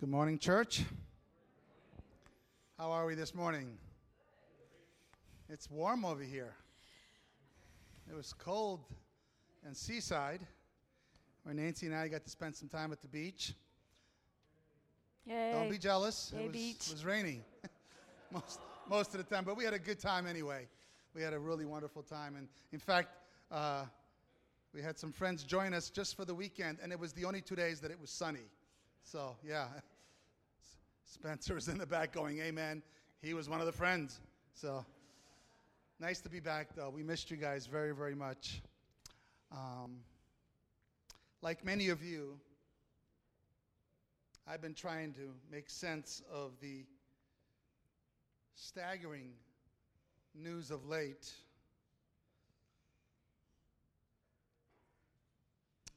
Good morning, church. How are we this morning? It's warm over here. It was cold in Seaside, where Nancy and I got to spend some time at the beach. Yay. Don't be jealous. Yay, it was, beach. it was raining most, most of the time, but we had a good time anyway. We had a really wonderful time. And in fact, uh, we had some friends join us just for the weekend, and it was the only two days that it was sunny. So, yeah. Spencer is in the back going, Amen. He was one of the friends. So, nice to be back, though. We missed you guys very, very much. Um, like many of you, I've been trying to make sense of the staggering news of late.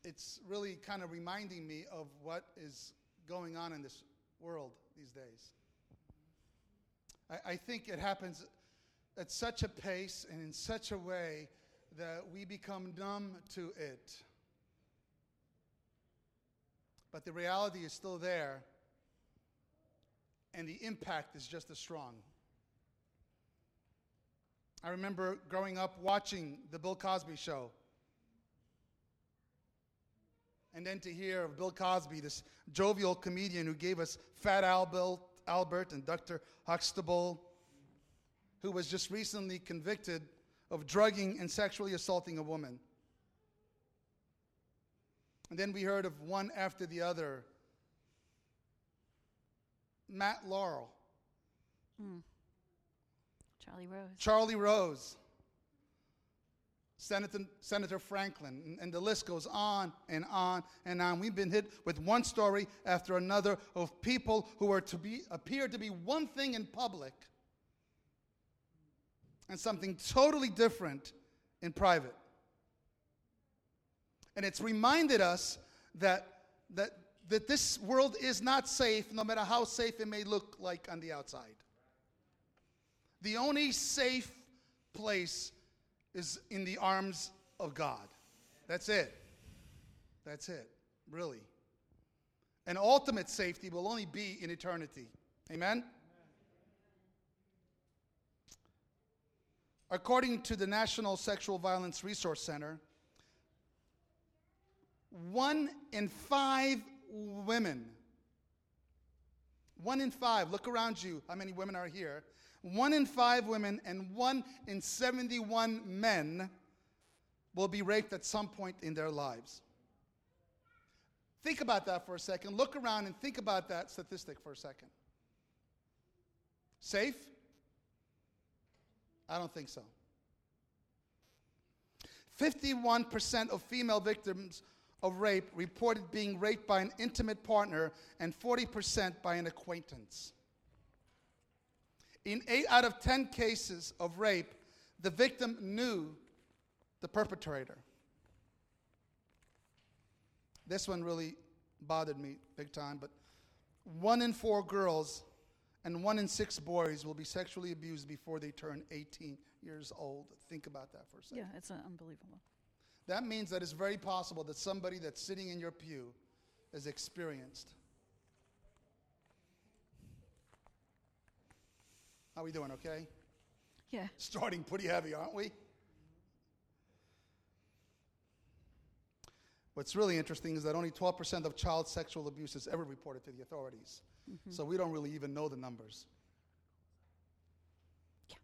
It's really kind of reminding me of what is going on in this world these days. I, I think it happens at such a pace and in such a way that we become numb to it. But the reality is still there, and the impact is just as strong. I remember growing up watching The Bill Cosby Show. And then to hear of Bill Cosby, this jovial comedian who gave us Fat Albert, Albert and Dr. Huxtable, who was just recently convicted of drugging and sexually assaulting a woman. And then we heard of one after the other. Matt Lauer, hmm. Charlie Rose. Charlie Rose, Senator, Senator Franken, and, the list goes on and on and on. We've been hit with one story after another of people who are to be appear to be one thing in public and something totally different in private. And it's reminded us that, that, that this world is not safe, no matter how safe it may look like on the outside. The only safe place is in the arms of God. That's it. That's it, really. And ultimate safety will only be in eternity. Amen? According to the National Sexual Violence Resource Center, one in five women, one in five, look around you, how many women are here? One in five women and one in 71 men will be raped at some point in their lives. Think about that for a second. Look around and think about that statistic for a second. Safe? I don't think so. 51% of female victims of rape reported being raped by an intimate partner, and 40% by an acquaintance. In 8 out of 10 cases of rape, the victim knew the perpetrator. This one really bothered me big time, but one in four girls and one in six boys will be sexually abused before they turn 18 years old. Think about that for a second. Yeah, it's uh, unbelievable. That means that it's very possible that somebody that's sitting in your pew is experienced. How we doing, okay? Yeah. Starting pretty heavy, aren't we? What's really interesting is that only 12% of child sexual abuse is ever reported to the authorities. Mm-hmm. So we don't really even know the numbers.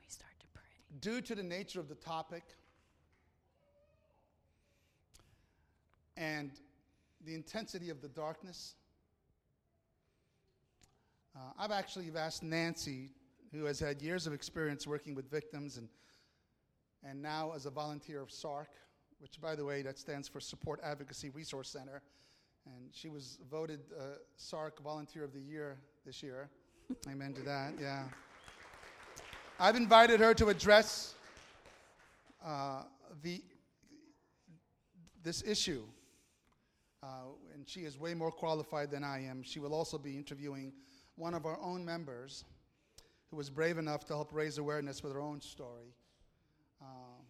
We start to pray. Due to the nature of the topic and the intensity of the darkness, uh, I've actually asked Nancy, who has had years of experience working with victims and, and now as a volunteer of SARC, which, by the way, that stands for Support Advocacy Resource Center. And she was voted uh, SARC Volunteer of the Year this year. Amen to that, yeah. I've invited her to address uh, the, this issue. Uh, and she is way more qualified than I am. She will also be interviewing one of our own members who was brave enough to help raise awareness with her own story. Um,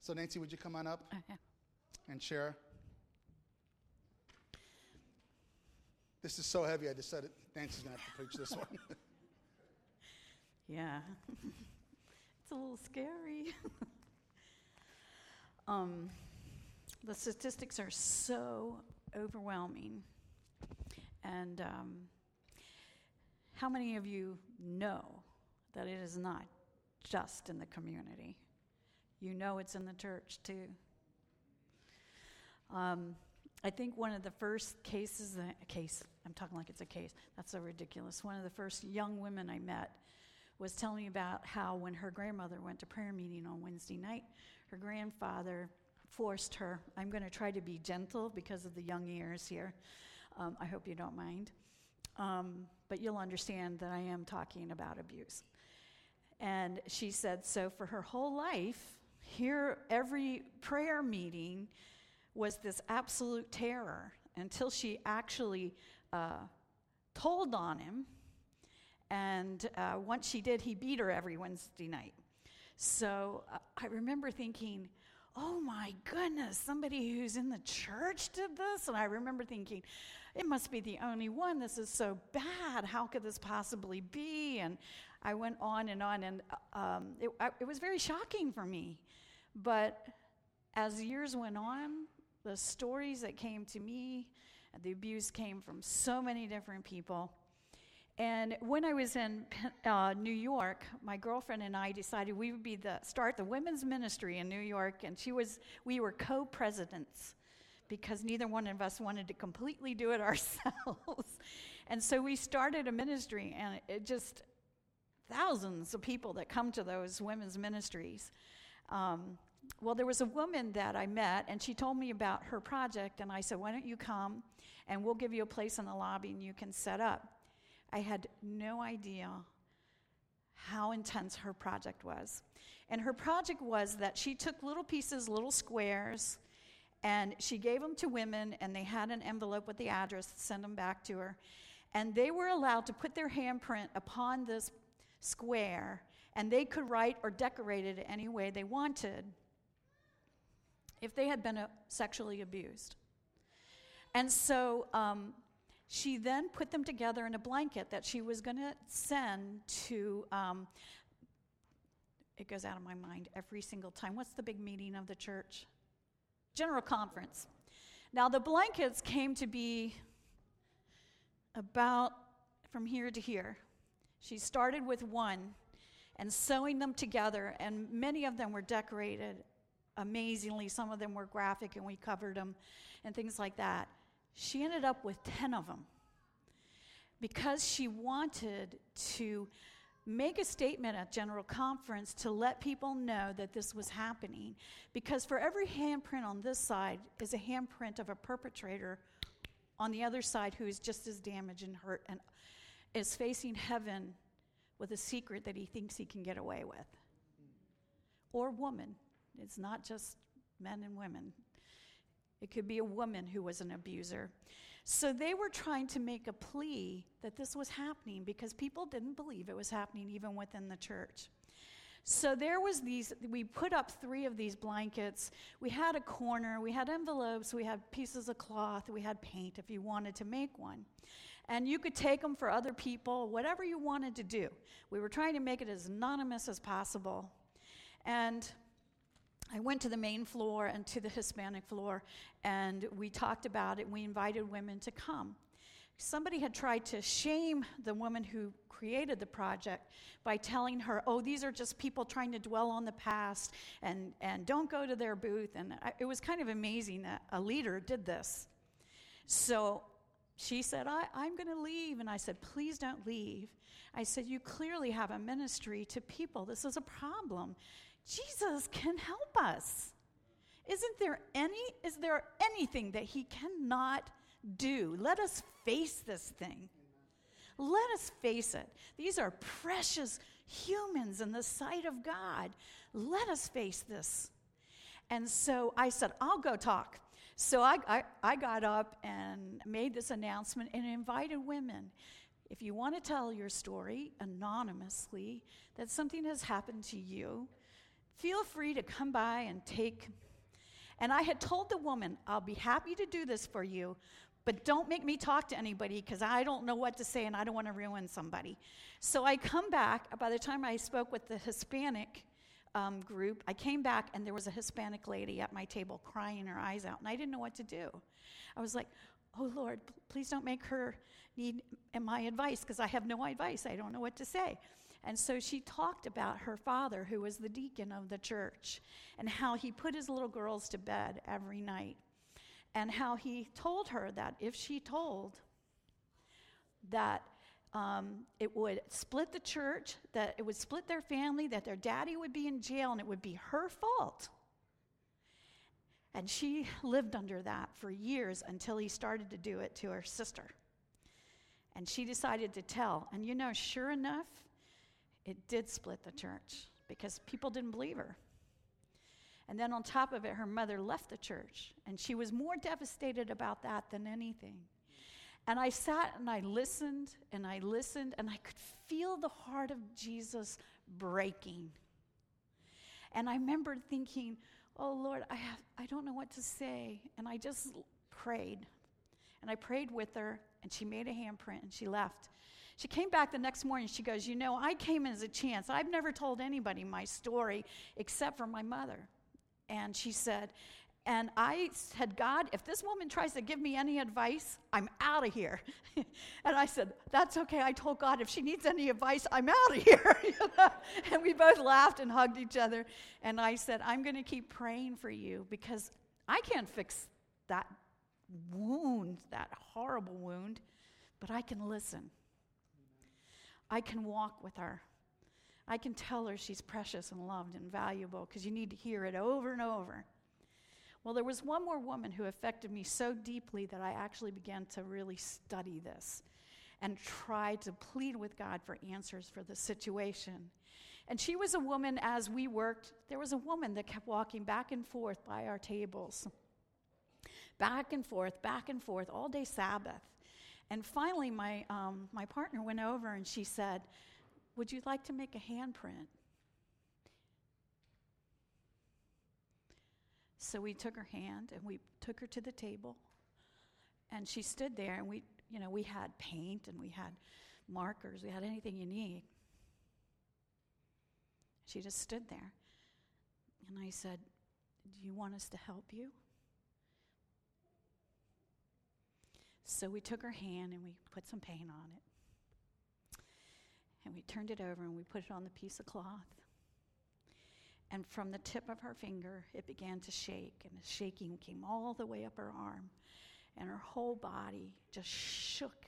so, Nancy, would you come on up Okay. and share? This is so heavy, I decided Nancy's going to have to preach this one. Yeah. it's a little scary. um, the statistics are so overwhelming. And um, how many of you know that it is not just in the community? You know it's in the church too. Um, I think one of the first cases, a case, I'm talking like it's a case, that's so ridiculous. One of the first young women I met was telling me about how when her grandmother went to prayer meeting on Wednesday night, her grandfather forced her. I'm going to try to be gentle because of the young ears here. Um, I hope you don't mind. Um, but you'll understand that I am talking about abuse. And she said, so for her whole life, here, every prayer meeting was this absolute terror until she actually uh, told on him and uh, once she did, he beat her every Wednesday night. So uh, I remember thinking, oh my goodness, somebody who's in the church did this? And I remember thinking, it must be the only one. This is so bad. How could this possibly be? And I went on and on, and uh, um, it, I, it was very shocking for me. But as years went on, the stories that came to me, the abuse came from so many different people. And when I was in uh, New York, my girlfriend and I decided we would be the start the women's ministry in New York, and she was we were co-presidents because neither one of us wanted to completely do it ourselves. and so we started a ministry, and it just thousands of people that come to those women's ministries. Um, well, there was a woman that I met, and she told me about her project, and I said, Why don't you come and we'll give you a place in the lobby and you can set up. I had no idea how intense her project was. And her project was that she took little pieces, little squares, and she gave them to women, and they had an envelope with the address to send them back to her. And they were allowed to put their handprint upon this square, and they could write or decorate it any way they wanted if they had been uh, sexually abused. And so um, she then put them together in a blanket that she was going to send to, um, it goes out of my mind every single time. What's the big meeting of the church? General Conference. Now, the blankets came to be about from here to here. She started with one and sewing them together, and many of them were decorated amazingly. Some of them were graphic, and we covered them and things like that. She ended up with 10 of them because she wanted to make a statement at General Conference to let people know that this was happening. Because for every handprint on this side is a handprint of a perpetrator on the other side who is just as damaged and hurt and is facing heaven with a secret that he thinks he can get away with. Or woman. It's not just men and women. It could be a woman who was an abuser. So they were trying to make a plea that this was happening because people didn't believe it was happening even within the church. So there was these we put up 3 of these blankets. We had a corner, we had envelopes, we had pieces of cloth, we had paint if you wanted to make one. And you could take them for other people, whatever you wanted to do. We were trying to make it as anonymous as possible. And I went to the main floor and to the Hispanic floor, and we talked about it. We invited women to come. Somebody had tried to shame the woman who created the project by telling her, oh, these are just people trying to dwell on the past and, and don't go to their booth. And I, it was kind of amazing that a leader did this. So she said, I, I'm going to leave. And I said, please don't leave. I said, You clearly have a ministry to people. This is a problem. Jesus can help us. Isn't there any, is there anything that he cannot do? Let us face this thing. Let us face it. These are precious humans in the sight of God. Let us face this. And so I said, I'll go talk. So I, I, I, got up and made this announcement and invited women. If you want to tell your story anonymously, that something has happened to you, Feel free to come by and take. And I had told the woman, I'll be happy to do this for you, but don't make me talk to anybody because I don't know what to say and I don't want to ruin somebody. So I come back. By the time I spoke with the Hispanic um, group, I came back and there was a Hispanic lady at my table crying her eyes out, and I didn't know what to do. I was like, Oh Lord, please don't make her need my advice because I have no advice. I don't know what to say. And so she talked about her father, who was the deacon of the church, and how he put his little girls to bed every night, and how he told her that if she told, that um, it would split the church, that it would split their family, that their daddy would be in jail, and it would be her fault. And she lived under that for years until he started to do it to her sister. And she decided to tell. And you know, sure enough, it did split the church because people didn't believe her. And then on top of it, her mother left the church. And she was more devastated about that than anything. And I sat and I listened and I listened and I could feel the heart of Jesus breaking. And I remember thinking, oh Lord, I, have, I don't know what to say. And I just prayed. And I prayed with her, and she made a handprint and she left. She came back the next morning. She goes, You know, I came as a chance. I've never told anybody my story except for my mother. And she said, and I said, God, if this woman tries to give me any advice, I'm out of here. and I said, That's okay. I told God, if she needs any advice, I'm out of here. and we both laughed and hugged each other. And I said, I'm going to keep praying for you because I can't fix that wound, that horrible wound, but I can listen. I can walk with her. I can tell her she's precious and loved and valuable because you need to hear it over and over. Well, there was one more woman who affected me so deeply that I actually began to really study this and try to plead with God for answers for the situation. And she was a woman, as we worked, there was a woman that kept walking back and forth by our tables. Back and forth, back and forth, all day Sabbath. And finally, my, um, my partner went over and she said, Would you like to make a handprint? So we took her hand and we took her to the table. And she stood there and we, you know, we had paint and we had markers, we had anything you need. She just stood there. And I said, Do you want us to help you? So we took her hand and we put some paint on it. And we turned it over and we put it on the piece of cloth. And from the tip of her finger, it began to shake, and the shaking came all the way up her arm. And her whole body just shook.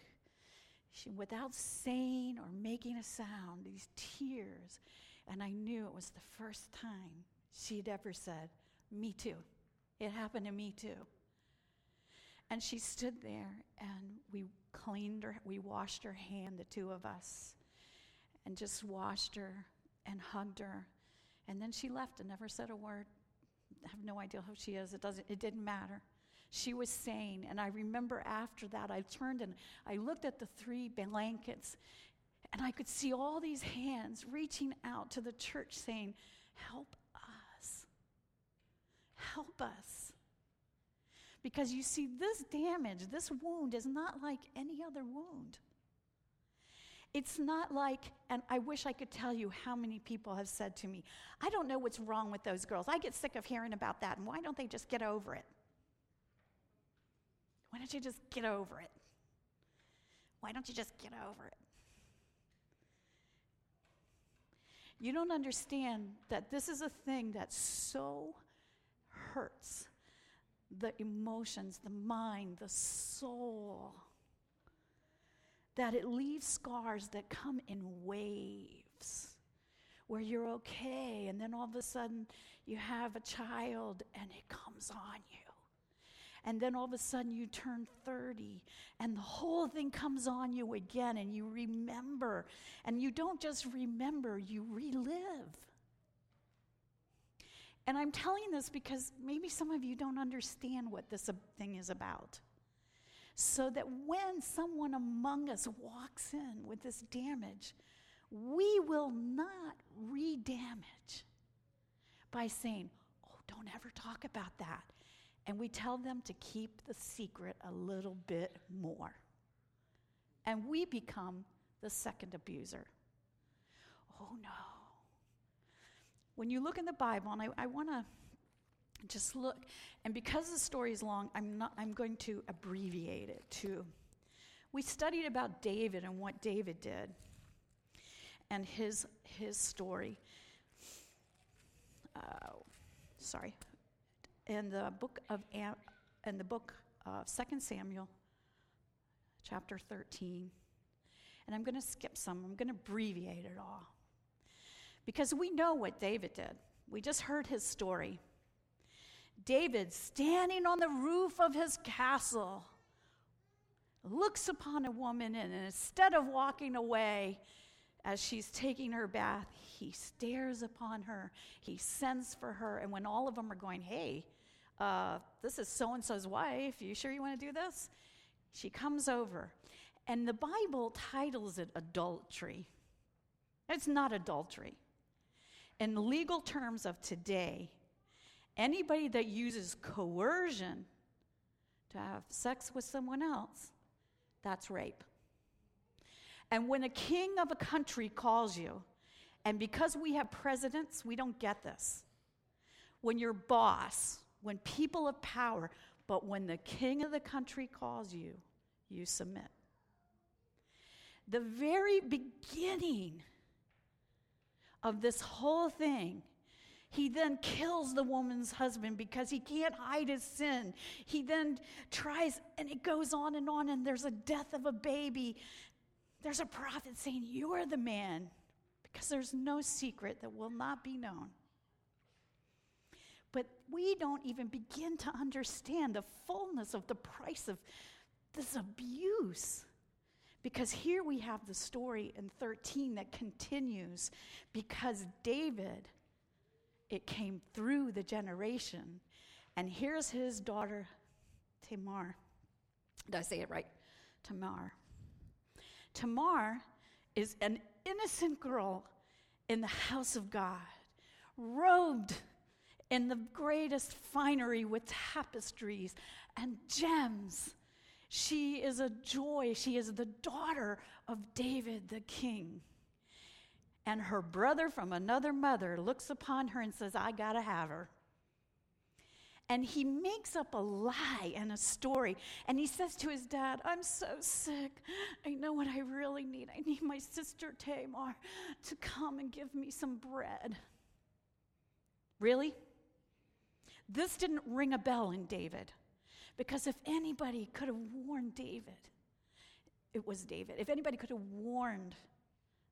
She, without saying or making a sound, these tears. And I knew it was the first time she'd ever said, Me too. It happened to me too. And she stood there and we cleaned her, we washed her hand, the two of us, and just washed her and hugged her. And then she left and never said a word. I have no idea who she is. It doesn't it didn't matter. She was sane. And I remember after that I turned and I looked at the three blankets and I could see all these hands reaching out to the church saying, Help us. Help us. Because you see, this damage, this wound is not like any other wound. It's not like, and I wish I could tell you how many people have said to me, I don't know what's wrong with those girls. I get sick of hearing about that, and why don't they just get over it? Why don't you just get over it? Why don't you just get over it? You don't understand that this is a thing that so hurts the emotions, the mind, the soul. That it leaves scars that come in waves where you're okay, and then all of a sudden you have a child and it comes on you. And then all of a sudden you turn 30 and the whole thing comes on you again, and you remember. And you don't just remember, you relive. And I'm telling this because maybe some of you don't understand what this thing is about. So that when someone among us walks in with this damage, we will not re damage by saying, Oh, don't ever talk about that. and we tell them to keep the secret a little bit more. And we become the second abuser. Oh no. When you look in the Bible, and I, I want to just look, and because the story is long, I'm, not, I'm going to abbreviate it too. We studied about David and what David did and his, his story. Uh, sorry. In the book of in the book of 2 Samuel, chapter 13. And I'm going to skip some. I'm going to abbreviate it all. Because we know what David did. We just heard his story. David, standing on the roof of his castle, looks upon a woman, and instead of walking away as she's taking her bath, he stares upon her. He sends for her. And when all of them are going, hey, uh, this is so and so's wife, you sure you want to do this? She comes over. And the Bible titles it adultery. It's not adultery. In legal terms of today, anybody that uses coercion to have sex with someone else that's rape. And when a king of a country calls you, and because we have presidents, we don't get this. When your boss, when people of power, but when the king of the country calls you, you submit. The very beginning of this whole thing he then kills the woman's husband because he can't hide his sin. He then tries, and it goes on and on, and there's a death of a baby. There's a prophet saying, You are the man, because there's no secret that will not be known. But we don't even begin to understand the fullness of the price of this abuse. Because here we have the story in 13 that continues because David it came through the generation. And here's his daughter, Tamar. Did I say it right? Tamar. Tamar is an innocent girl in the house of God, robed in the greatest finery with tapestries and gems. She is a joy. She is the daughter of David the king and her brother from another mother looks upon her and says, I gotta have her. And he makes up a lie and a story. And he says to his dad, I'm so sick. I know what I really need. I need my sister Tamar to come and give me some bread. Really? This didn't ring a bell in David. Because if anybody could have warned David, it was David. If anybody could have warned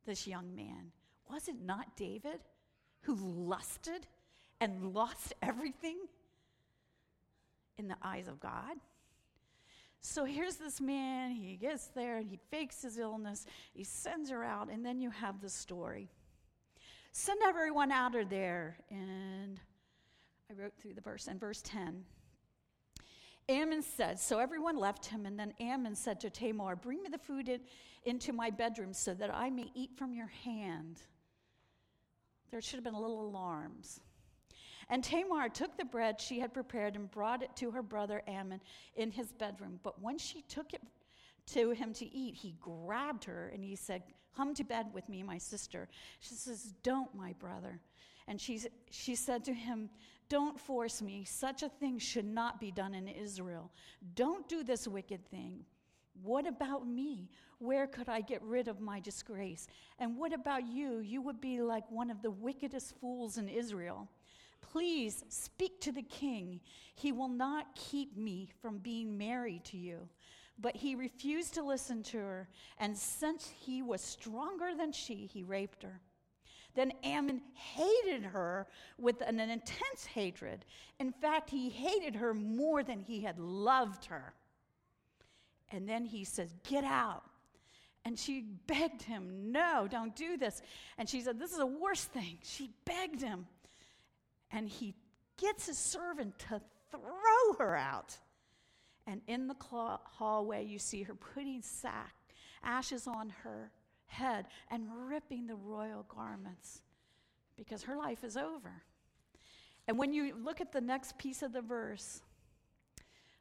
this young man, was it not David who lusted and lost everything in the eyes of God? So here's this man, he gets there and he fakes his illness, he sends her out, and then you have the story. Send everyone out of there. And I wrote through the verse, and verse 10. Amnon said, so everyone left him, and then Amnon said to Tamar, Bring me the food in, into my bedroom so that I may eat from your hand. There should have been little alarms. And Tamar took the bread she had prepared and brought it to her brother Amnon in his bedroom. But when she took it to him to eat, he grabbed her and he said, Come to bed with me, my sister. She says, Don't, my brother. And she, she said to him, Don't force me. Such a thing should not be done in Israel. Don't do this wicked thing. What about me? Where could I get rid of my disgrace? And what about you? You would be like one of the wickedest fools in Israel. Please speak to the king. He will not keep me from being married to you. But he refused to listen to her, and since he was stronger than she, he raped her. Then Amnon hated her with an intense hatred. In fact, he hated her more than he had loved her. And then he says, Get out. And she begged him, No, don't do this. And she said, This is a worse thing. She begged him. And he gets his servant to throw her out. And in the hallway, you see her putting sack, ashes on her head, and ripping the royal garments because her life is over. And when you look at the next piece of the verse,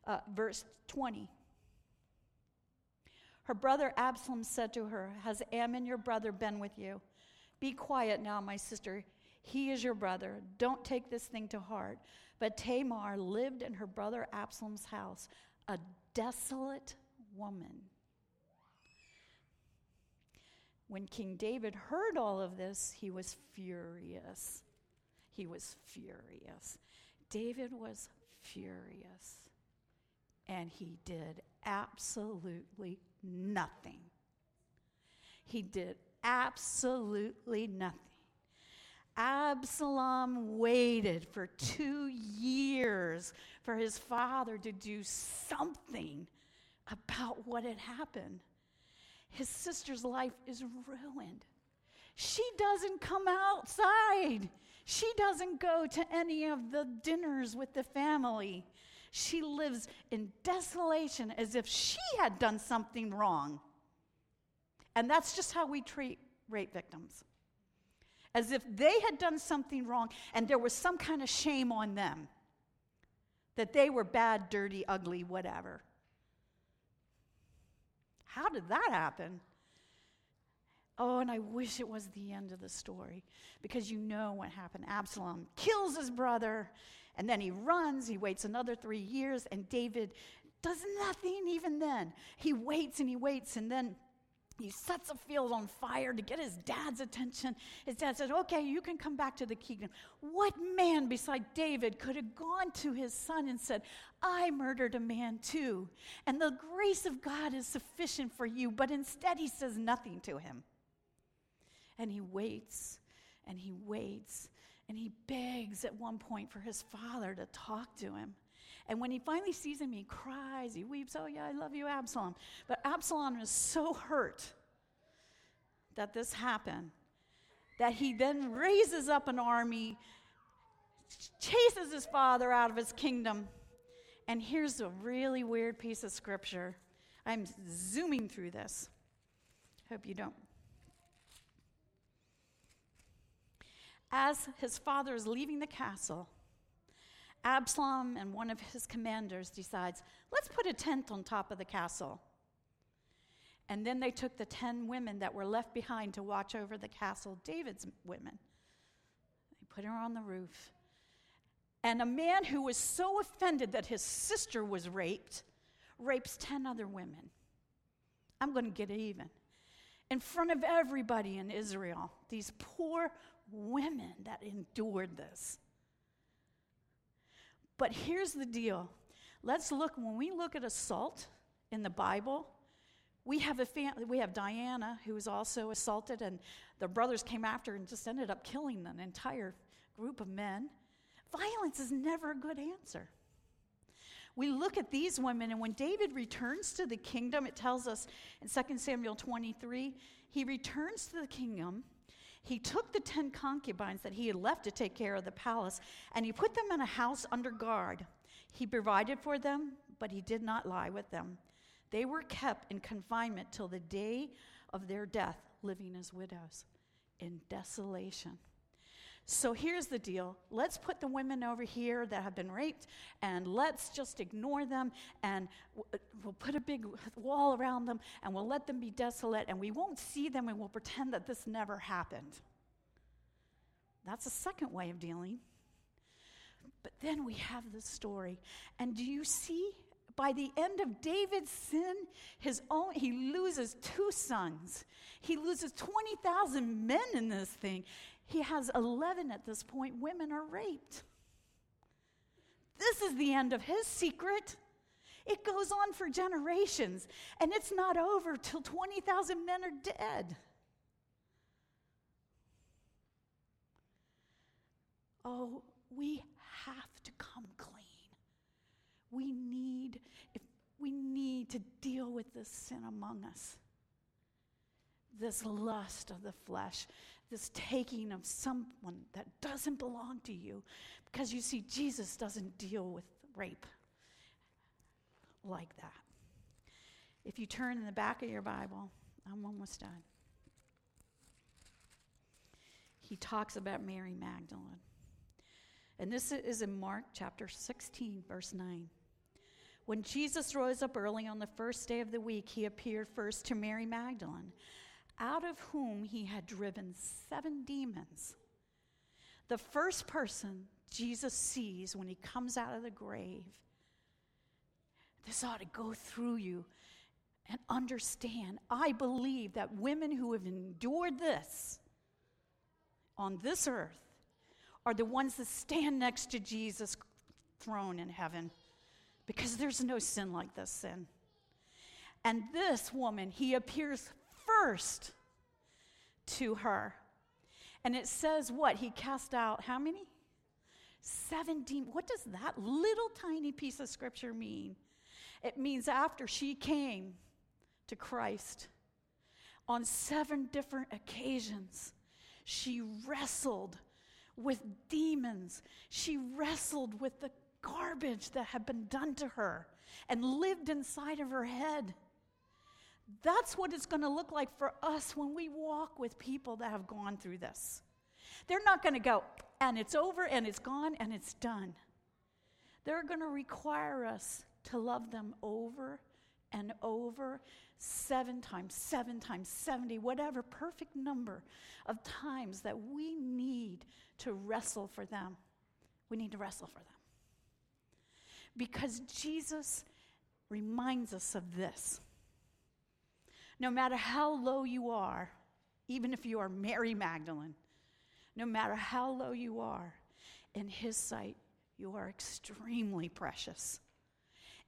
uh, verse 20. Her brother Absalom said to her, Has Amnon your brother been with you? Be quiet now, my sister. He is your brother. Don't take this thing to heart. But Tamar lived in her brother Absalom's house, a desolate woman. When King David heard all of this, he was furious. He was furious. David was furious. And he did absolutely nothing. He did absolutely nothing. Absalom waited for two years for his father to do something about what had happened. His sister's life is ruined. She doesn't come outside. She doesn't go to any of the dinners with the family. She lives in desolation as if she had done something wrong. And that's just how we treat rape victims. As if they had done something wrong and there was some kind of shame on them. That they were bad, dirty, ugly, whatever. How did that happen? Oh, and I wish it was the end of the story because you know what happened. Absalom kills his brother and then he runs. He waits another three years, and David does nothing even then. He waits and he waits, and then he sets a field on fire to get his dad's attention. His dad says, Okay, you can come back to the kingdom. What man beside David could have gone to his son and said, I murdered a man too, and the grace of God is sufficient for you? But instead, he says nothing to him. And he waits and he waits and he begs at one point for his father to talk to him. And when he finally sees him, he cries, he weeps, Oh, yeah, I love you, Absalom. But Absalom is so hurt that this happened that he then raises up an army, chases his father out of his kingdom. And here's a really weird piece of scripture. I'm zooming through this. Hope you don't As his father is leaving the castle, Absalom and one of his commanders decides, let's put a tent on top of the castle. And then they took the 10 women that were left behind to watch over the castle, David's women. They put her on the roof. And a man who was so offended that his sister was raped rapes 10 other women. I'm going to get even. In front of everybody in Israel, these poor women that endured this. But here's the deal. Let's look, when we look at assault in the Bible, we have a family, we have Dinah who was also assaulted, and the brothers came after and just ended up killing an entire group of men. Violence is never a good answer. We look at these women, and when David returns to the kingdom, it tells us in 2 Samuel 23, he returns to the kingdom he took the ten concubines that he had left to take care of the palace and he put them in a house under guard. He provided for them, but he did not lie with them. They were kept in confinement till the day of their death, living as widows in desolation. So here's the deal. Let's put the women over here that have been raped and let's just ignore them and uh, we'll put a big wall around them and we'll let them be desolate and we won't see them and we'll pretend that this never happened. That's a second way of dealing. But then we have the story. And do you see? By the end of David's sin, his own, he loses two sons. He loses 20,000 men in this thing. He has 11 at this point. Women are raped. This is the end of his secret. It goes on for generations, and it's not over till 20,000 men are dead. Oh, we have to come clean. We need, if we need to deal with this sin among us. This lust of the flesh, this taking of someone that doesn't belong to you. Because you see, Jesus doesn't deal with rape like that. If you turn in the back of your Bible, I'm almost done. He talks about Mary Magdalene. And this is in Mark chapter 16, verse 9. When Jesus rose up early on the first day of the week, he appeared first to Mary Magdalene, out of whom he had driven seven demons. The first person Jesus sees when he comes out of the grave, this ought to go through you and understand. I believe that women who have endured this on this earth are the ones that stand next to Jesus' throne in heaven because there's no sin like this sin. And this woman, he appears first to her. And it says what? He cast out how many? Seven demons. What does that little tiny piece of scripture mean? It means after she came to Christ on seven different occasions, she wrestled with demons. She wrestled with the garbage that had been done to her and lived inside of her head. That's what it's going to look like for us when we walk with people that have gone through this. They're not going to go, and it's over, and it's gone, and it's done. They're going to require us to love them over and over, seven times, seven times, 70, whatever perfect number of times that we need to wrestle for them. We need to wrestle for them. Because Jesus reminds us of this. No matter how low you are, even if you are Mary Magdalene, no matter how low you are, in His sight, you are extremely precious.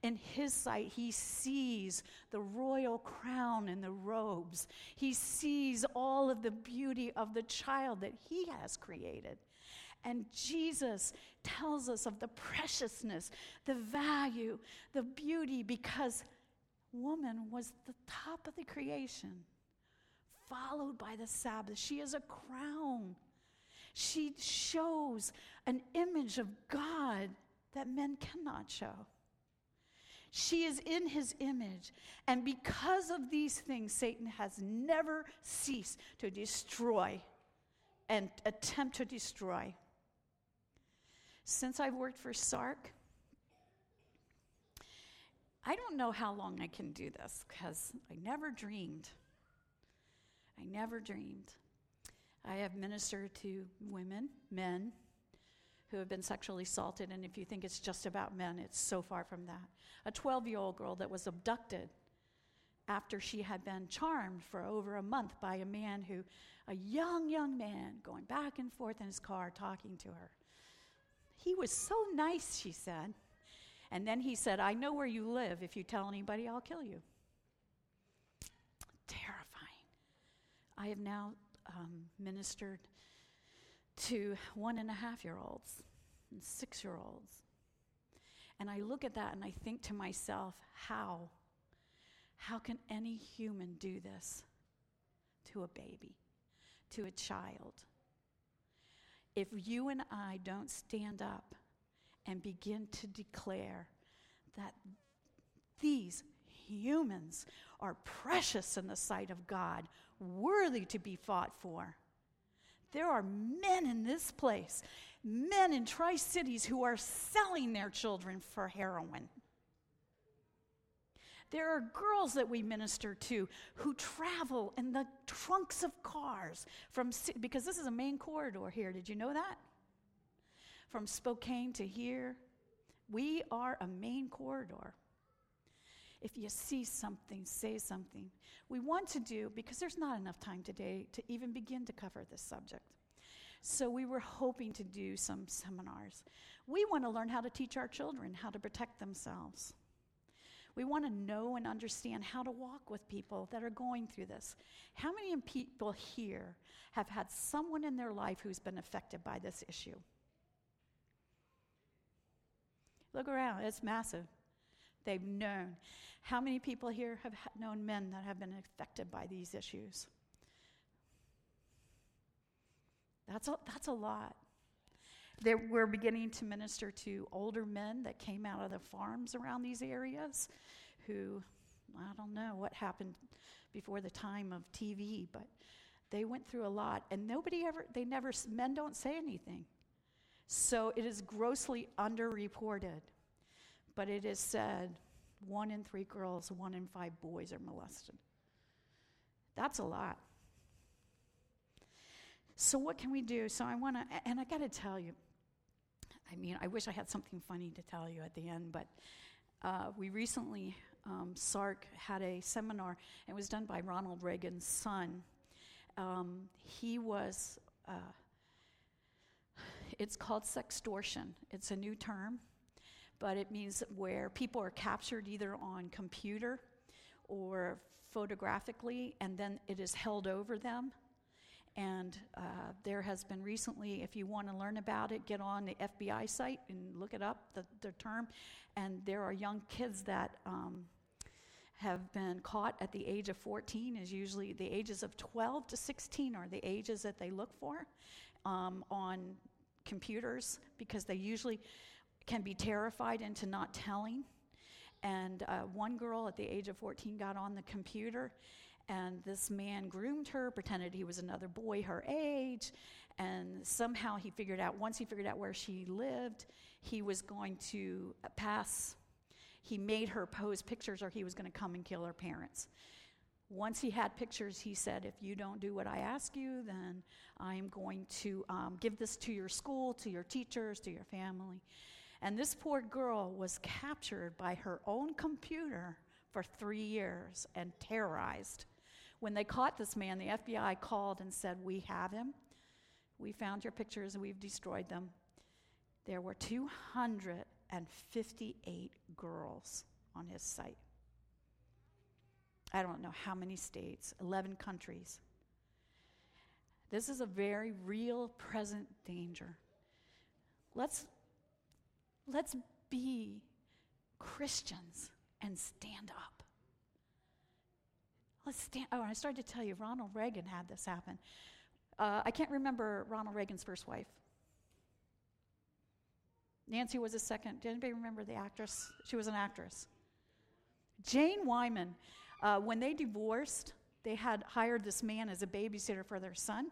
In his sight, he sees the royal crown and the robes. He sees all of the beauty of the child that he has created. And Jesus tells us of the preciousness, the value, the beauty, because woman was the top of the creation, followed by the Sabbath. She is a crown. She shows an image of God that men cannot show. She is in his image. And because of these things, Satan has never ceased to destroy and attempt to destroy. Since I've worked for SARC, I don't know how long I can do this because I never dreamed. I never dreamed. I have ministered to women, men who have been sexually assaulted, and if you think it's just about men, it's so far from that. A 12 year old girl that was abducted after she had been charmed for over a month by a man who, a young, young man, going back and forth in his car talking to her. He was so nice, she said. And then he said, I know where you live. If you tell anybody, I'll kill you. Terrifying. I have now um, ministered to one and a half year olds and six year olds. And I look at that and I think to myself, how? How can any human do this to a baby, to a child? if you and I don't stand up and begin to declare that these humans are precious in the sight of God, worthy to be fought for. There are men in this place, men in Tri Cities, who are selling their children for heroin. There are girls that we minister to who travel in the trunks of cars from, because this is a main corridor here. Did you know that? From Spokane to here. We are a main corridor. If you see something, say something. We want to do, because there's not enough time today to even begin to cover this subject. So we were hoping to do some seminars. We want to learn how to teach our children how to protect themselves. We want to know and understand how to walk with people that are going through this. How many people here have had someone in their life who's been affected by this issue? Look around, it's massive. They've known. How many people here have known men that have been affected by these issues? That's a, that's a lot. There, we're beginning to minister to older men that came out of the farms around these areas who, I don't know what happened before the time of TV, but they went through a lot. And nobody ever, they never, men don't say anything. So it is grossly underreported. But it is said One in three girls, one in five boys are molested. That's a lot. So, what can we do? So, I want to, and I got to tell you, I mean, I wish I had something funny to tell you at the end, but uh, we recently, um, SARC had a seminar. and It was done by Ronald Reagan's son. Um, he was, uh, it's called sextortion. It's a new term, but it means where people are captured either on computer or photographically, and then it is held over them and uh, there has been recently, if you want to learn about it, get on the FBI site and look it up, the, the term. And there are young kids that um, have been caught at the age of 14, is usually the ages of 12 to 16 are the ages that they look for um, on computers because they usually can be terrified into not telling. And uh, one girl at the age of 14 got on the computer and this man groomed her, pretended he was another boy her age, and somehow he figured out, once he figured out where she lived, he was going to pass, he made her pose pictures or he was going to come and kill her parents. Once he had pictures, he said, If you don't do what I ask you, then I'm going to um, give this to your school, to your teachers, to your family. And this poor girl was captured by her own computer for three years and terrorized. When they caught this man, the FBI called and said, We have him. We found your pictures and we've destroyed them. There were 258 girls on his site. I don't know how many states, 11 countries. This is a very real, present danger. Let's, let's be Christians and stand up. Let's stand. Oh, I started to tell you, Ronald Reagan had this happen. Uh, I can't remember Ronald Reagan's first wife. Nancy was his second. Did anybody remember the actress? She was an actress. Jane Wyman. Uh, when they divorced, they had hired this man as a babysitter for their son,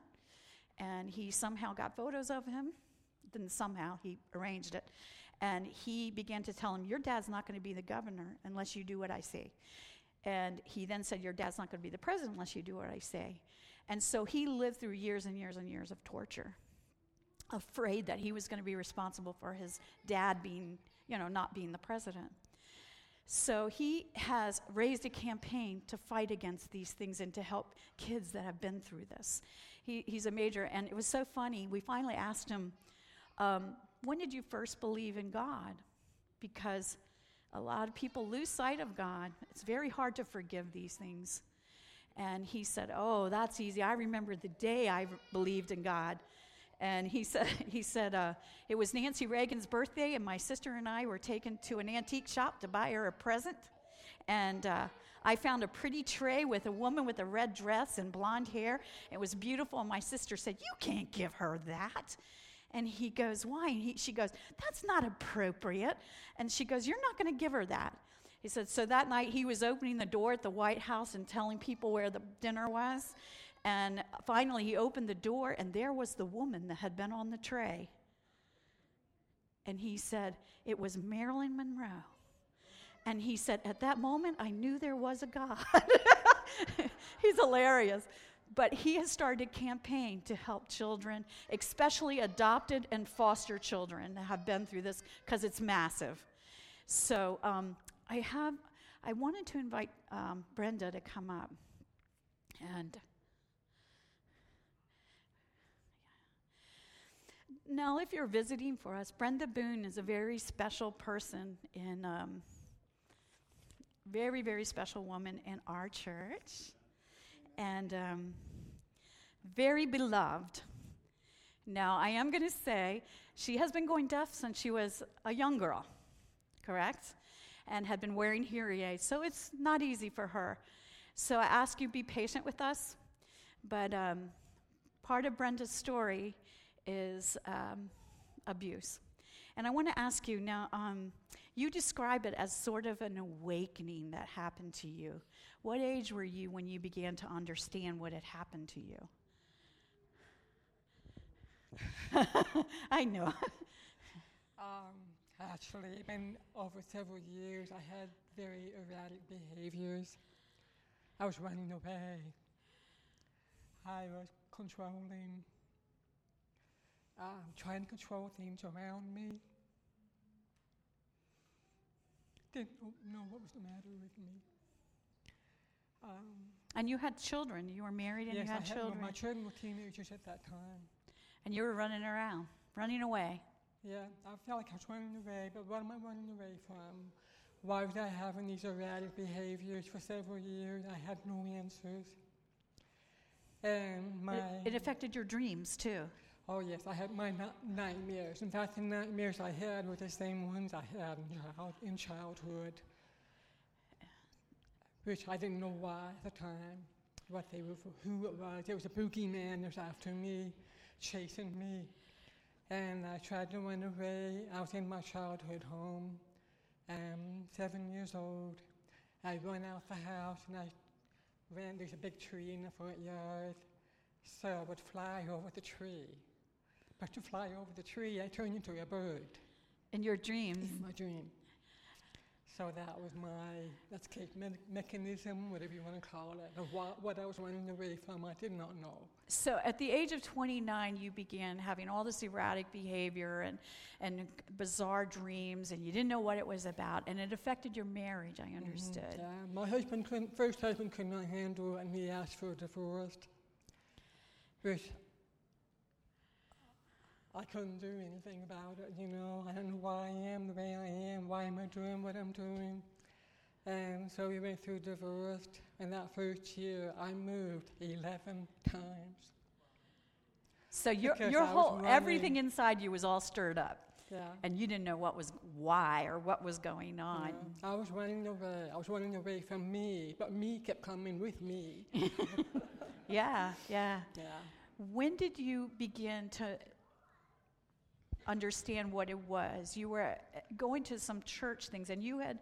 and he somehow got photos of him. Then somehow he arranged it, and he began to tell him, "Your dad's not going to be the governor unless you do what I say." And he then said, Your dad's not going to be the president unless you do what I say. And so he lived through years and years and years of torture, afraid that he was going to be responsible for his dad being, you know, not being the president. So he has raised a campaign to fight against these things and to help kids that have been through this. He, he's a major, and it was so funny. We finally asked him, um, When did you first believe in God? Because a lot of people lose sight of God. It's very hard to forgive these things. And he said, Oh, that's easy. I remember the day I believed in God. And he said, he said uh, it was Nancy Reagan's birthday, and my sister and I were taken to an antique shop to buy her a present. And uh, I found a pretty tray with a woman with a red dress and blonde hair. It was beautiful. And my sister said, You can't give her that. And he goes, Why? And he, she goes, That's not appropriate. And she goes, You're not going to give her that. He said, So that night he was opening the door at the White House and telling people where the dinner was. And finally he opened the door, and there was the woman that had been on the tray. And he said, It was Marilyn Monroe. And he said, At that moment, I knew there was a God. He's hilarious. But he has started a campaign to help children, especially adopted and foster children that have been through this because it's massive. So um, I have, I wanted to invite um, Brenda to come up. And now, if you're visiting for us, Brenda Boone is a very special person in, um, very, very special woman in our church and um, very beloved. Now, I am going to say she has been going deaf since she was a young girl, correct? And had been wearing hearing aids, so it's not easy for her. So I ask you be patient with us. But um, part of Brenda's story is um, abuse. And I want to ask you now, um, you describe it as sort of an awakening that happened to you. What age were you when you began to understand what had happened to you? I know. um, Actually, been over several years, I had very erratic behaviors. I was running away. I was controlling, um, trying to control things around me. Didn't know what was the matter with me. Um, And you had children. You were married and yes, you had I children. Had, well, my children were teenagers at that time. and you were running around, running away. Yeah, I felt like I was running away, but what am I running away from? Why was I having these erratic behaviors for several years? I had no answers. And my. It, it affected your dreams too. Oh, yes, I had my nightmares. In fact, the nightmares I had were the same ones I had in, childhood, which I didn't know why at the time, what they were for, who it was. It was a boogeyman that was after me, chasing me. And I tried to run away. I was in my childhood home, um, seven years old. I ran out the house and I ran. There's a big tree in the front yard, so I would fly over the tree. But to fly over the tree, I turned into a bird In your dreams. in my dream. So that was my escape me- mechanism, whatever you want to call it, of what, what I was running away from. I did not know. So at the age of 29, you began having all this erratic behavior and, and bizarre dreams, and you didn't know what it was about, and it affected your marriage, I Mhm, understood. Yeah, my husband couldn't, first husband could not handle it, and he asked for a divorce. Which I couldn't do anything about it, you know. I don't know why I am the way I am. Why am I doing what I'm doing? And so we went through divorce. And that first year, I moved 11 times. So your, Because your I whole, everything inside you was all stirred up, Yeah. and you didn't know what was why or what was going on. Yeah. I was running away. I was running away from me, but me kept coming with me. Yeah, yeah. yeah. When did you begin to understand what it was? You were uh, going to some church things, and you had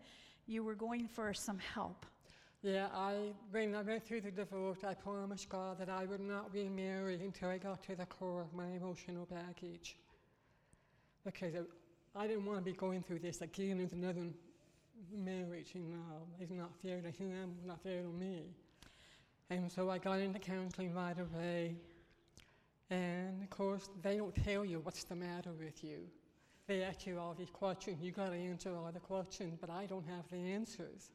you were going for some help. Yeah, I when I went through the divorce, I promised God that I would not remarry until I got to the core of my emotional baggage. Because I didn't want to be going through this again with another marriage, you know. It's not fair to him, not fair to me. And so I got into counseling right away. And of course, they don't tell you what's the matter with you. They ask you all these questions. You got to answer all the questions, but I don't have the answers.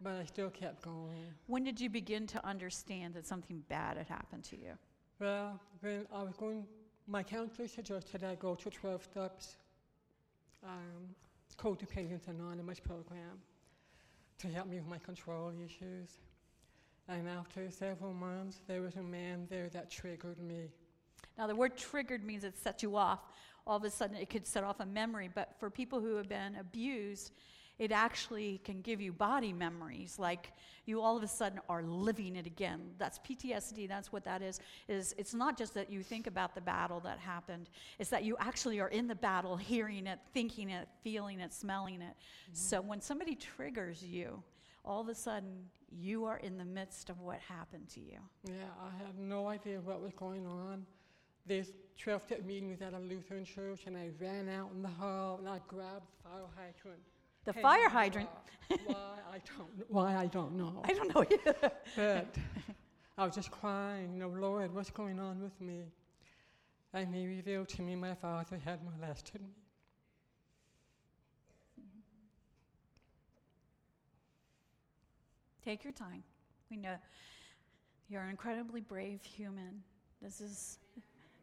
But I still kept going. When did you begin to understand that something bad had happened to you? Well, when I was going, my counselor suggested I go to 12 Steps um, Codependence Anonymous program to help me with my control issues. And after several months, there was a man there that triggered me. Now, the word triggered means it set you off. All of a sudden, it could set off a memory. But for people who have been abused, it actually can give you body memories. Like you all of a sudden are living it again. That's PTSD. That's what that is. Is it's not just that you think about the battle that happened. It's that you actually are in the battle, hearing it, thinking it, feeling it, smelling it. Mm-hmm. So when somebody triggers you, all of a sudden you are in the midst of what happened to you. Yeah, I had no idea what was going on. This 12 step meeting was at a Lutheran church, and I ran out in the hall and I grabbed the fire hydrant. The Hey, fire hydrant. Why I don't why I don't know. I don't know either. But I was just crying, you know, Lord, what's going on with me? And he revealed to me my father had molested me. Take your time. We know you're an incredibly brave human. This is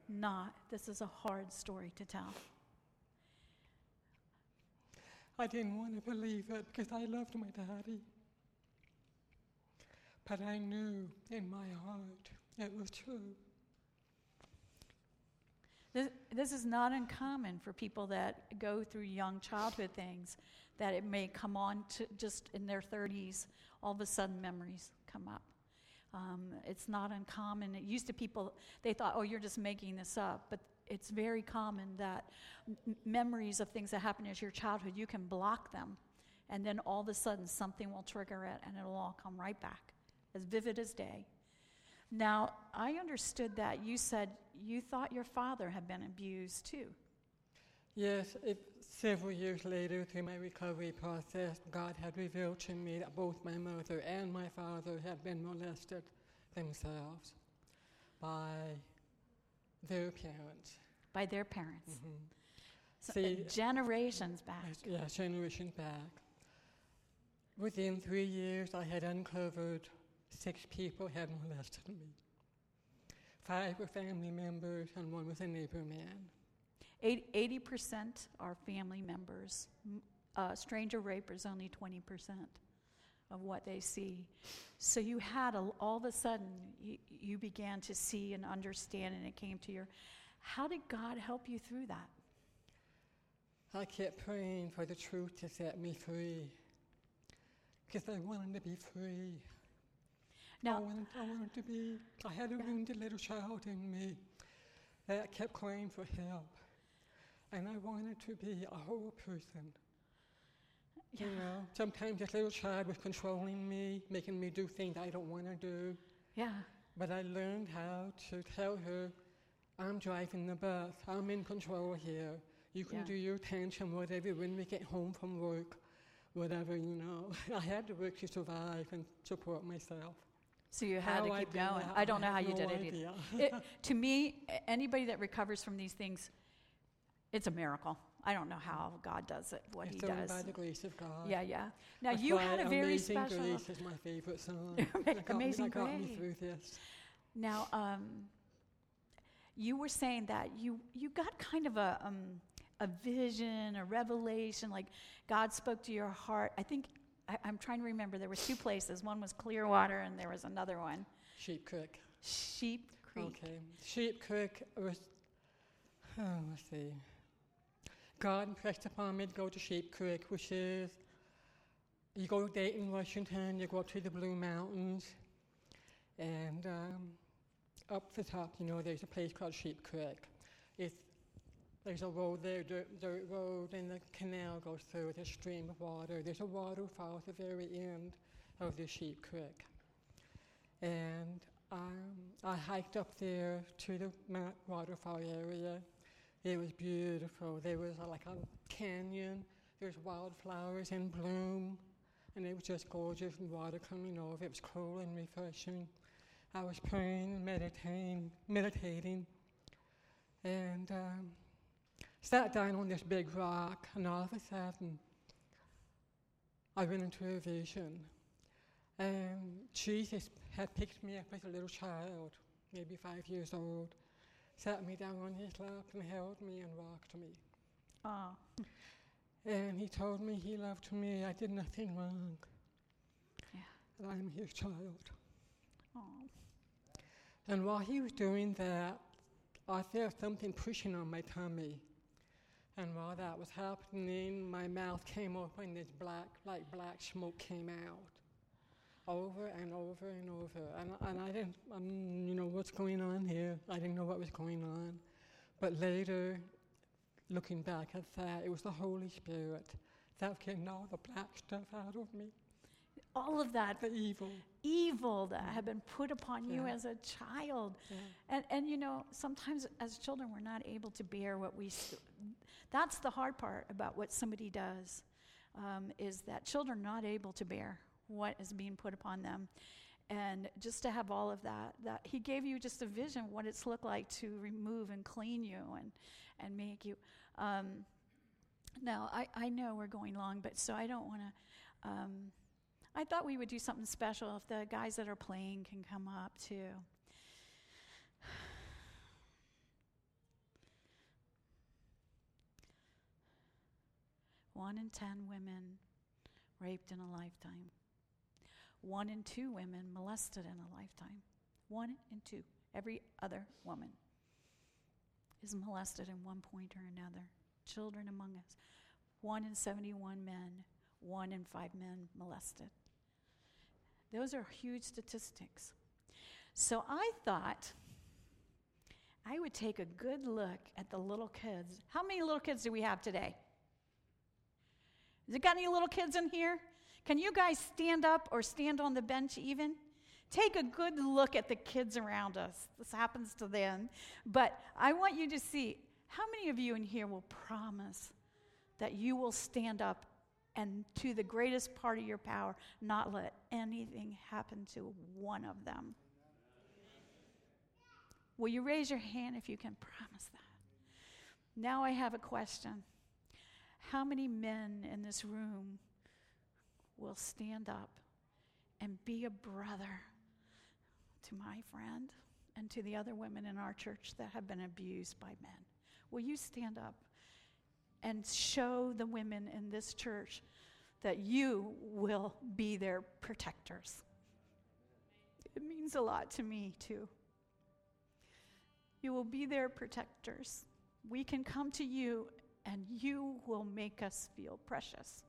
not, this is a hard story to tell. I didn't want to believe it because I loved my daddy. But I knew in my heart it was true. This, this is not uncommon for people that go through young childhood things that it may come on to just in their 30s, all of a sudden memories come up. Um, it's not uncommon. It used to people, they thought, oh, you're just making this up. But it's very common that m- memories of things that happened as your childhood, you can block them. And then all of a sudden something will trigger it and it'll all come right back, as vivid as day. Now, I understood that you said you thought your father had been abused too. Yes, it, several years later, through my recovery process, God had revealed to me that both my mother and my father had been molested themselves by their parents. By their parents. Mhm. So, uh, See- generations back. Yes, Yeah, generations back. Within three years, I had uncovered six people had molested me. Five were family members, and one was a neighbor man. Eight- 80% are family members. Uh, stranger rape is only 20% of what they see. So you had, a, all of a sudden, you, you began to see and understand, and it came to your. How did God help you through that? I kept praying for the truth to set me free. Because I wanted to be free. I Now, wanted, I wanted to be, I had a Yeah. wounded little child in me that kept crying for help. And I wanted to be a whole person. You know, sometimes this little child was controlling me, making me do things I don't want to do. yeah, But I learned how to tell her, I'm driving the bus, I'm in control here. You can Yeah. do your tantrum, whatever, when we get home from work, whatever, you know. I had to work to survive and support myself. so you had How to keep did going. I don't know how you no did it either. It, to me, anybody that recovers from these things, it's a miracle. I don't know how God does it, what it's He does. by the grace of God. Yeah, yeah. Now That's you had a very Amazing special. Grace is my favorite song. Ama- That got me- Amazing that got me Grace. through this. Now, um, you were saying that you you got kind of a um, a vision, a revelation, like God spoke to your heart. I think I, I'm trying to remember. There was two places. One was Clearwater, and there was another one, Sheep Creek. Sheep Creek. Okay. Sheep Creek was, oh, let's see. God impressed upon me to go to Sheep Creek, which is, you go to Dayton, Washington, you go up to the Blue Mountains, and um, up the top, you know, there's a place called Sheep Creek. It's, there's a road there, dirt, dirt road, and the canal goes through with a stream of water. There's a waterfall at the very end of the Sheep Creek. And um, I hiked up there to the waterfall area. It was beautiful. There was a, like a canyon. There's wildflowers in bloom, and it was just gorgeous and water coming over. It was cool and refreshing. I was praying and meditating, meditating, and um, sat down on this big rock, and all of a sudden, I went into a vision. And Jesus had picked me up as a little child, maybe five years old, sat me down on his lap and held me and rocked me. Oh, And he told me he loved me. I did nothing wrong. Yeah. And I'm his child. oh, And while he was doing that, I felt something pushing on my tummy. And while that was happening, my mouth came open, and this black, like black smoke came out. Over and over and over. And, and I didn't, um, you know, what's going on here? I didn't know what was going on. But later, looking back at that, it was the Holy Spirit that getting all the black stuff out of me, all of that the evil. evil that had been put upon you as a child. Yeah. And, and you know, sometimes as children, we're not able to bear what we. That's the hard part about what somebody does, um, is that children are not able to bear what is being put upon them, and just to have all of that. That he gave you just a vision what it's looked like to remove and clean you and and make you. Um, now I I know we're going long, but so I don't want to. Um, I thought we would do something special if the guys that are playing can come up too. One in ten women raped in a lifetime. One in two women molested in a lifetime. One in two. Every other woman is molested in one point or another. Children among us. One in 71 men, one in five men molested. Those are huge statistics. So I thought I would take a good look at the little kids. How many little kids do we have today? Has it got any little kids in here? Can you guys stand up or stand on the bench even? Take a good look at the kids around us. This happens to them. But I want you to see how many of you in here will promise that you will stand up and to the greatest part of your power, not let anything happen to one of them. Will you raise your hand if you can promise that? Now I have a question. How many men in this room will stand up and be a brother to my friend and to the other women in our church that have been abused by men? Will you stand up and show the women in this church that you will be their protectors? It means a lot to me, too. You will be their protectors. We can come to you and you will make us feel precious.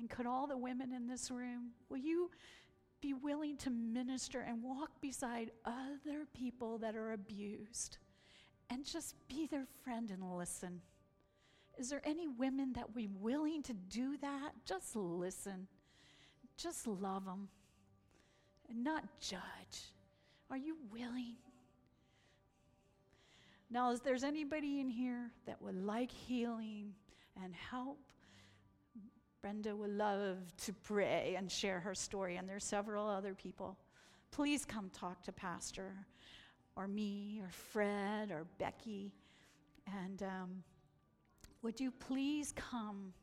And could all the women in this room, will you be willing to minister and walk beside other people that are abused and just be their friend and listen? Is there any women that would be willing to do that? Just listen, just love them, and not judge. Are you willing? Now, if there's anybody in here that would like healing and help, Brenda would love to pray and share her story, and there's several other people. Please come talk to Pastor or me or Fred or Becky. And um, would you please come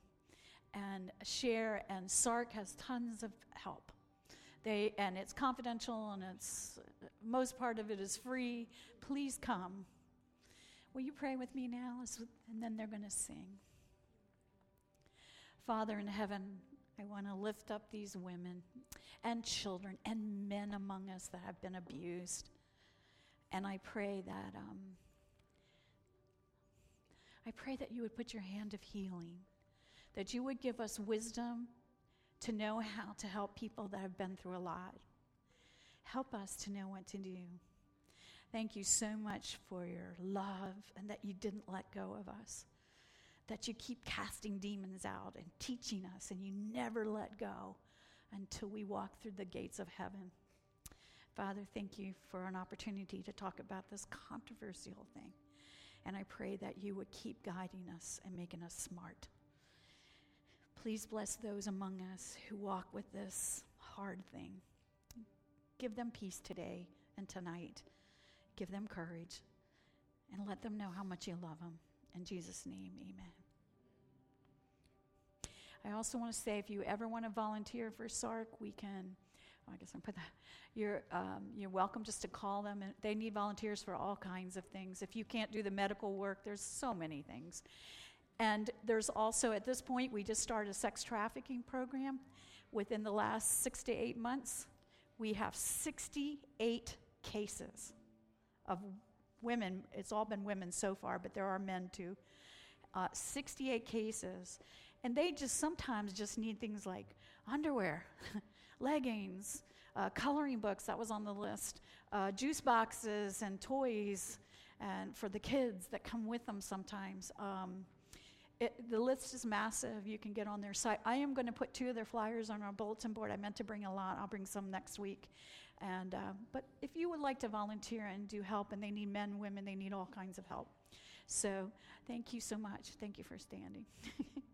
and share? And SARC has tons of help. They, and it's confidential and it's most part of it is free. Please come. Will you pray with me now? And then they're going to sing. Father in heaven, I want to lift up these women and children and men among us that have been abused. And I pray that um, I pray that you would put your hand of healing, that you would give us wisdom to know how to help people that have been through a lot. Help us to know what to do. Thank you so much for your love and that you didn't let go of us. That you keep casting demons out and teaching us, and you never let go until we walk through the gates of heaven. Father, thank you for an opportunity to talk about this controversial thing. And I pray that you would keep guiding us and making us smart. Please bless those among us who walk with this hard thing. Give them peace today and tonight. Give them courage and let them know how much you love them. In Jesus' name, amen. I also want to say if you ever want to volunteer for SARC, we can. Oh, I guess I'm put that. You're um, you're welcome just to call them, and they need volunteers for all kinds of things. If you can't do the medical work, there's so many things. And there's also at this point we just started a sex trafficking program. Within the last six to eight months, we have 68 cases of women. It's all been women so far, but there are men too. Uh, 68 cases. And they just sometimes just need things like underwear, leggings, uh, coloring books, that was on the list, uh, juice boxes, and toys and for the kids that come with them sometimes. Um, it, the list is massive. You can get on their site. I am going to put two of their flyers on our bulletin board. I meant to bring a lot. I'll bring some next week. And uh, but if you would like to volunteer and do help, and they need men, women, they need all kinds of help. So thank you so much. Thank you for standing.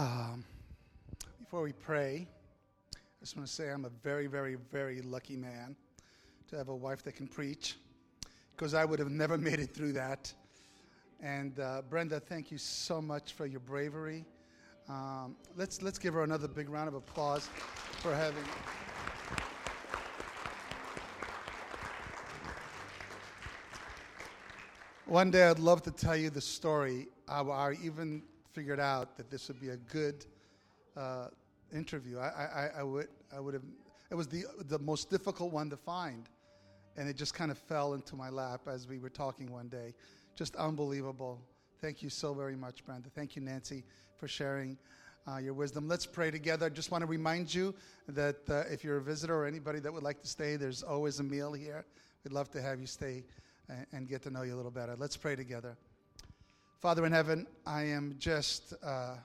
Um, before we pray, I just want to say I'm a very, very, very lucky man to have a wife that can preach because I would have never made it through that. And uh, Brenda, thank you so much for your bravery. Um, let's, let's give her another big round of applause for having. One day I'd love to tell you the story how I even figured out that this would be a good uh, interview. I, I, I, would, I would have, it was the, the most difficult one to find. And it just kind of fell into my lap as we were talking one day. Just unbelievable. Thank you so very much, Brenda. Thank you, Nancy, for sharing uh, your wisdom. Let's pray together. I just want to remind you that uh, if you're a visitor or anybody that would like to stay, there's always a meal here. We'd love to have you stay and get to know you a little better. Let's pray together. Father in heaven, I am just uh,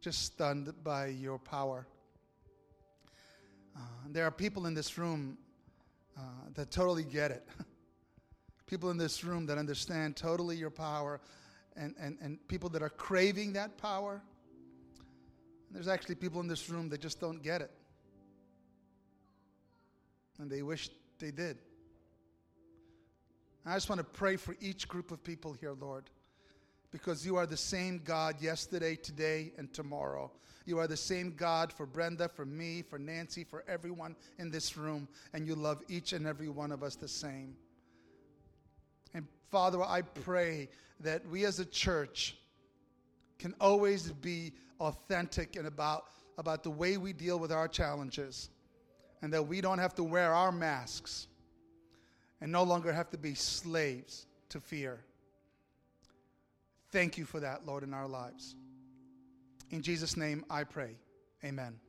just stunned by your power. Uh, there are people in this room uh, that totally get it. people in this room that understand totally your power, and, and, and people that are craving that power. And there's actually people in this room that just don't get it. And they wish they did. I just want to pray for each group of people here, Lord, because you are the same God yesterday, today, and tomorrow. You are the same God for Brenda, for me, for Nancy, for everyone in this room, and you love each and every one of us the same. And Father, I pray that we as a church can always be authentic and about, about the way we deal with our challenges, and that we don't have to wear our masks and no longer have to be slaves to fear. Thank you for that, Lord, in our lives. In Jesus' name I pray. Amen.